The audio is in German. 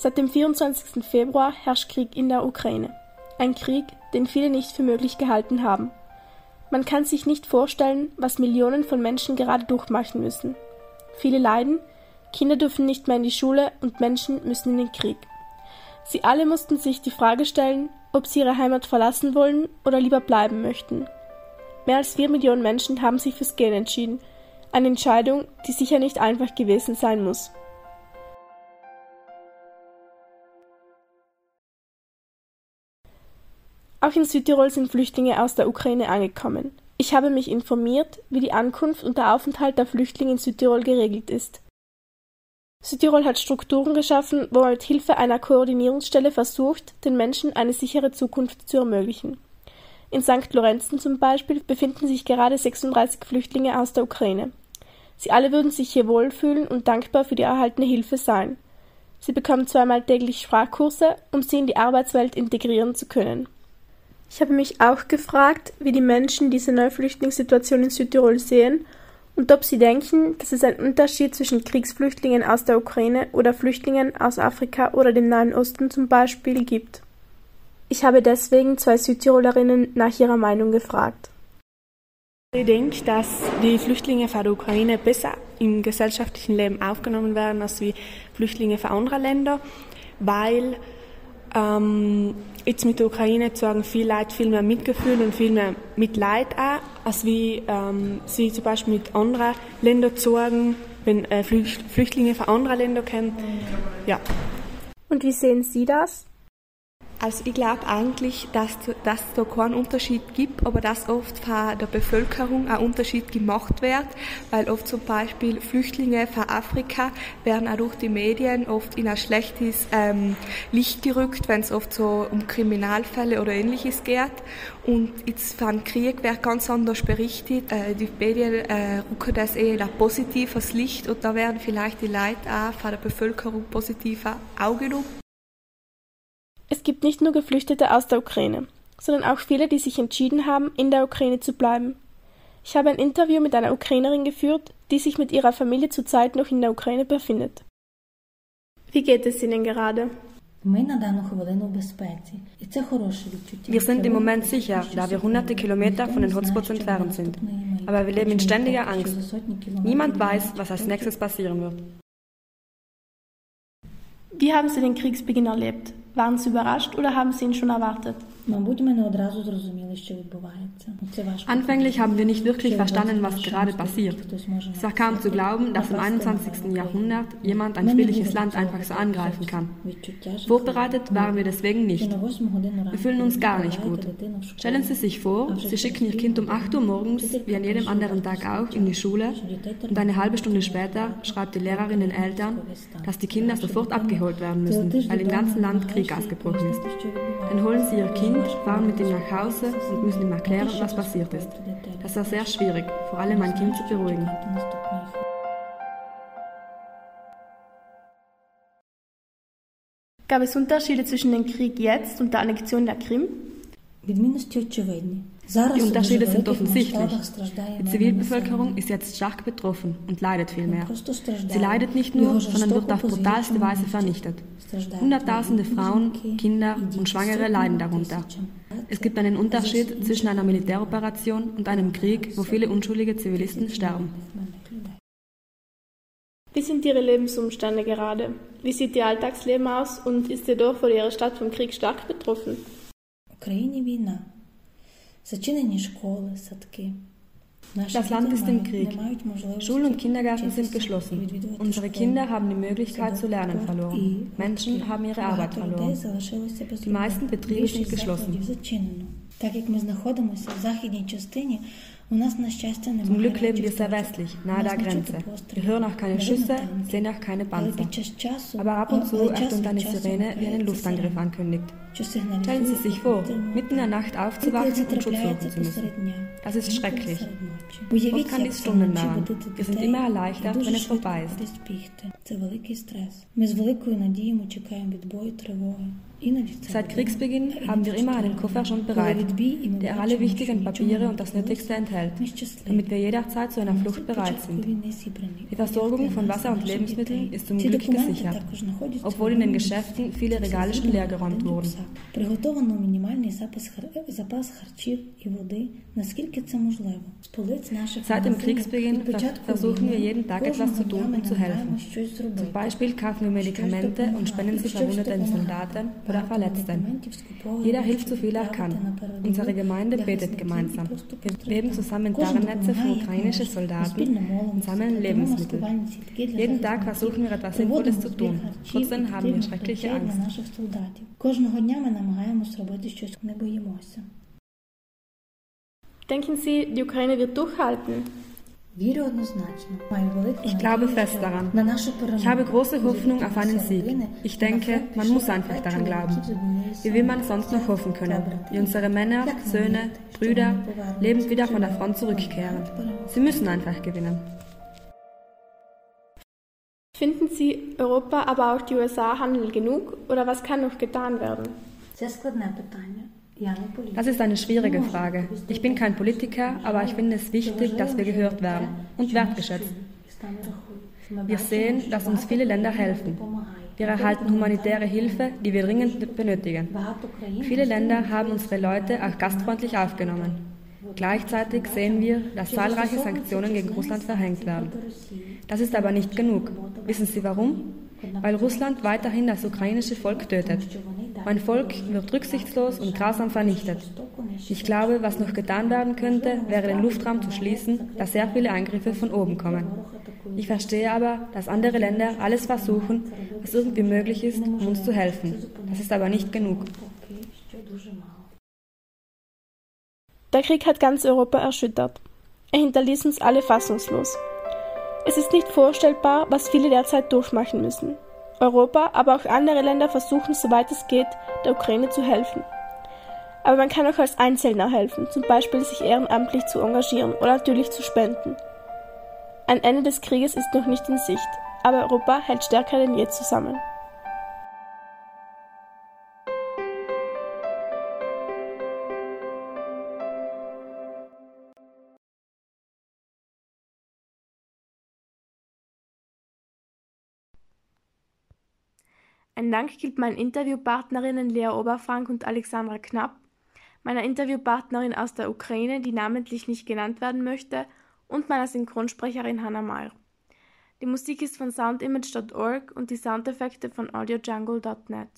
Seit dem 24. Februar herrscht Krieg in der Ukraine. Ein Krieg, den viele nicht für möglich gehalten haben. Man kann sich nicht vorstellen, was Millionen von Menschen gerade durchmachen müssen. Viele leiden, Kinder dürfen nicht mehr in die Schule und Menschen müssen in den Krieg. Sie alle mussten sich die Frage stellen, ob sie ihre Heimat verlassen wollen oder lieber bleiben möchten. Mehr als vier Millionen Menschen haben sich fürs Gehen entschieden, eine Entscheidung, die sicher nicht einfach gewesen sein muss. Auch in Südtirol sind Flüchtlinge aus der Ukraine angekommen. Ich habe mich informiert, wie die Ankunft und der Aufenthalt der Flüchtlinge in Südtirol geregelt ist. Südtirol hat Strukturen geschaffen, wo man mit Hilfe einer Koordinierungsstelle versucht, den Menschen eine sichere Zukunft zu ermöglichen. In St. Lorenzen zum Beispiel befinden sich gerade 36 Flüchtlinge aus der Ukraine. Sie alle würden sich hier wohlfühlen und dankbar für die erhaltene Hilfe sein. Sie bekommen zweimal täglich Sprachkurse, um sie in die Arbeitswelt integrieren zu können. Ich habe mich auch gefragt, wie die Menschen diese neue Flüchtlingssituation in Südtirol sehen und ob sie denken, dass es einen Unterschied zwischen Kriegsflüchtlingen aus der Ukraine oder Flüchtlingen aus Afrika oder dem Nahen Osten zum Beispiel gibt. Ich habe deswegen zwei Südtirolerinnen nach ihrer Meinung gefragt. Ich denke, dass die Flüchtlinge von der Ukraine besser im gesellschaftlichen Leben aufgenommen werden als wie Flüchtlinge von anderen Ländern, weil ähm, jetzt mit der Ukraine zeigen viele Leute viel mehr Mitgefühl und viel mehr Mitleid auch, als wie ähm, sie zum Beispiel mit anderen Ländern zeigen, wenn äh, Flüchtlinge von anderen Ländern kommen. Ja. Und wie sehen Sie das? Also ich glaube eigentlich, dass, dass es da keinen Unterschied gibt, aber dass oft von der Bevölkerung ein Unterschied gemacht wird, weil oft zum Beispiel Flüchtlinge von Afrika werden auch durch die Medien oft in ein schlechtes ähm, Licht gerückt, wenn es oft so um Kriminalfälle oder ähnliches geht. Und jetzt von Krieg wird ganz anders berichtet. Äh, die Medien äh, rücken das eher in ein positives Licht und da werden vielleicht die Leute auch von der Bevölkerung positiver aufgenommen. Es gibt nicht nur Geflüchtete aus der Ukraine, sondern auch viele, die sich entschieden haben, in der Ukraine zu bleiben. Ich habe ein Interview mit einer Ukrainerin geführt, die sich mit ihrer Familie zurzeit noch in der Ukraine befindet. Wie geht es Ihnen gerade? Wir sind im Moment sicher, da wir hunderte Kilometer von den Hotspots entfernt sind. Aber wir leben in ständiger Angst. Niemand weiß, was als nächstes passieren wird. Wie haben Sie den Kriegsbeginn erlebt? Waren Sie überrascht oder haben Sie ihn schon erwartet? Anfänglich haben wir nicht wirklich verstanden, was gerade passiert. Es war kaum zu glauben, dass im 21. Jahrhundert jemand ein friedliches Land einfach so angreifen kann. Vorbereitet waren wir deswegen nicht. Wir fühlen uns gar nicht gut. Stellen Sie sich vor, Sie schicken Ihr Kind um 8 Uhr morgens, wie an jedem anderen Tag auch, in die Schule und eine halbe Stunde später schreibt die Lehrerin den Eltern, dass die Kinder sofort abgeholt werden müssen, weil im ganzen Land Krieg ausgebrochen ist. Dann holen Sie Ihr Kind fahren mit ihm nach Hause und müssen ihm erklären, was passiert ist. Das war sehr schwierig, vor allem mein Kind zu beruhigen. Gab es Unterschiede zwischen dem Krieg jetzt und der Annexion der Krim? Die Unterschiede sind offensichtlich. Die Zivilbevölkerung ist jetzt stark betroffen und leidet vielmehr. Sie leidet nicht nur, sondern wird auf brutalste Weise vernichtet. Hunderttausende Frauen, Kinder und Schwangere leiden darunter. Es gibt einen Unterschied zwischen einer Militäroperation und einem Krieg, wo viele unschuldige Zivilisten sterben. Wie sind Ihre Lebensumstände gerade? Wie sieht Ihr Alltagsleben aus und ist Ihr Dorf oder Ihre Stadt vom Krieg stark betroffen? Ukraine Wiener. Зачинені школи, садки. Das Land ist im Krieg. Schulen und Kindergärten sind geschlossen. Unsere Kinder haben die Möglichkeit zu lernen verloren. Menschen haben ihre Arbeit verloren. Die meisten Betriebe sind geschlossen. Zum Glück leben wir sehr westlich, nahe der Grenze. Wir hören auch keine Schüsse, sehen auch keine Panzer. Aber ab und zu ertönt eine Sirene, die einen Luftangriff ankündigt. Stellen Sie sich vor, mitten in der Nacht aufzuwachen und Schutz suchen zu müssen. Das ist schrecklich. Oft kann dies Stunden dauern. Wir sind immer erleichtert, wenn es vorbei ist. Seit Kriegsbeginn haben wir immer einen Koffer schon bereit, der alle wichtigen Papiere und das Nötigste enthält, damit wir jederzeit zu einer Flucht bereit sind. Die Versorgung von Wasser und Lebensmitteln ist zum Glück gesichert, obwohl in den Geschäften viele Regale schon leergeräumt wurden. Seit dem Kriegsbeginn versuchen wir jeden Tag etwas zu tun, um zu helfen. Zum Beispiel kaufen wir Medikamente und spenden sie verwundeten Soldaten oder Verletzten. Jeder hilft so viel er kann. Unsere Gemeinde betet gemeinsam. Wir weben zusammen Tarnnetze für ukrainische Soldaten und sammeln Lebensmittel. Jeden Tag versuchen wir etwas Sinnvolles zu tun. Trotzdem haben wir schreckliche Angst. Denken Sie, die Ukraine wird durchhalten? Ich glaube fest daran. Ich habe große Hoffnung auf einen Sieg. Ich denke, man muss einfach daran glauben. Wie will man sonst noch hoffen können, wie unsere Männer, Söhne, Brüder lebend wieder von der Front zurückkehren? Sie müssen einfach gewinnen. Finden Sie, Europa, aber auch die USA handeln genug oder was kann noch getan werden? Das ist eine schwierige Frage. Ich bin kein Politiker, aber ich finde es wichtig, dass wir gehört werden und wertgeschätzt. Wir sehen, dass uns viele Länder helfen. Wir erhalten humanitäre Hilfe, die wir dringend benötigen. Viele Länder haben unsere Leute auch gastfreundlich aufgenommen. Gleichzeitig sehen wir, dass zahlreiche Sanktionen gegen Russland verhängt werden. Das ist aber nicht genug. Wissen Sie warum? Weil Russland weiterhin das ukrainische Volk tötet. Mein Volk wird rücksichtslos und grausam vernichtet. Ich glaube, was noch getan werden könnte, wäre den Luftraum zu schließen, da sehr viele Eingriffe von oben kommen. Ich verstehe aber, dass andere Länder alles versuchen, was irgendwie möglich ist, um uns zu helfen. Das ist aber nicht genug. Der Krieg hat ganz Europa erschüttert. Er hinterließ uns alle fassungslos. Es ist nicht vorstellbar, was viele derzeit durchmachen müssen. Europa, aber auch andere Länder versuchen, soweit es geht, der Ukraine zu helfen. Aber man kann auch als Einzelner helfen, zum Beispiel sich ehrenamtlich zu engagieren oder natürlich zu spenden. Ein Ende des Krieges ist noch nicht in Sicht, aber Europa hält stärker denn je zusammen. Ein Dank gilt meinen Interviewpartnerinnen Lea Oberfrank und Alexandra Knapp, meiner Interviewpartnerin aus der Ukraine, die namentlich nicht genannt werden möchte, und meiner Synchronsprecherin Hannah Meyer. Die Musik ist von soundimage.org und die Soundeffekte von audiojungle.net.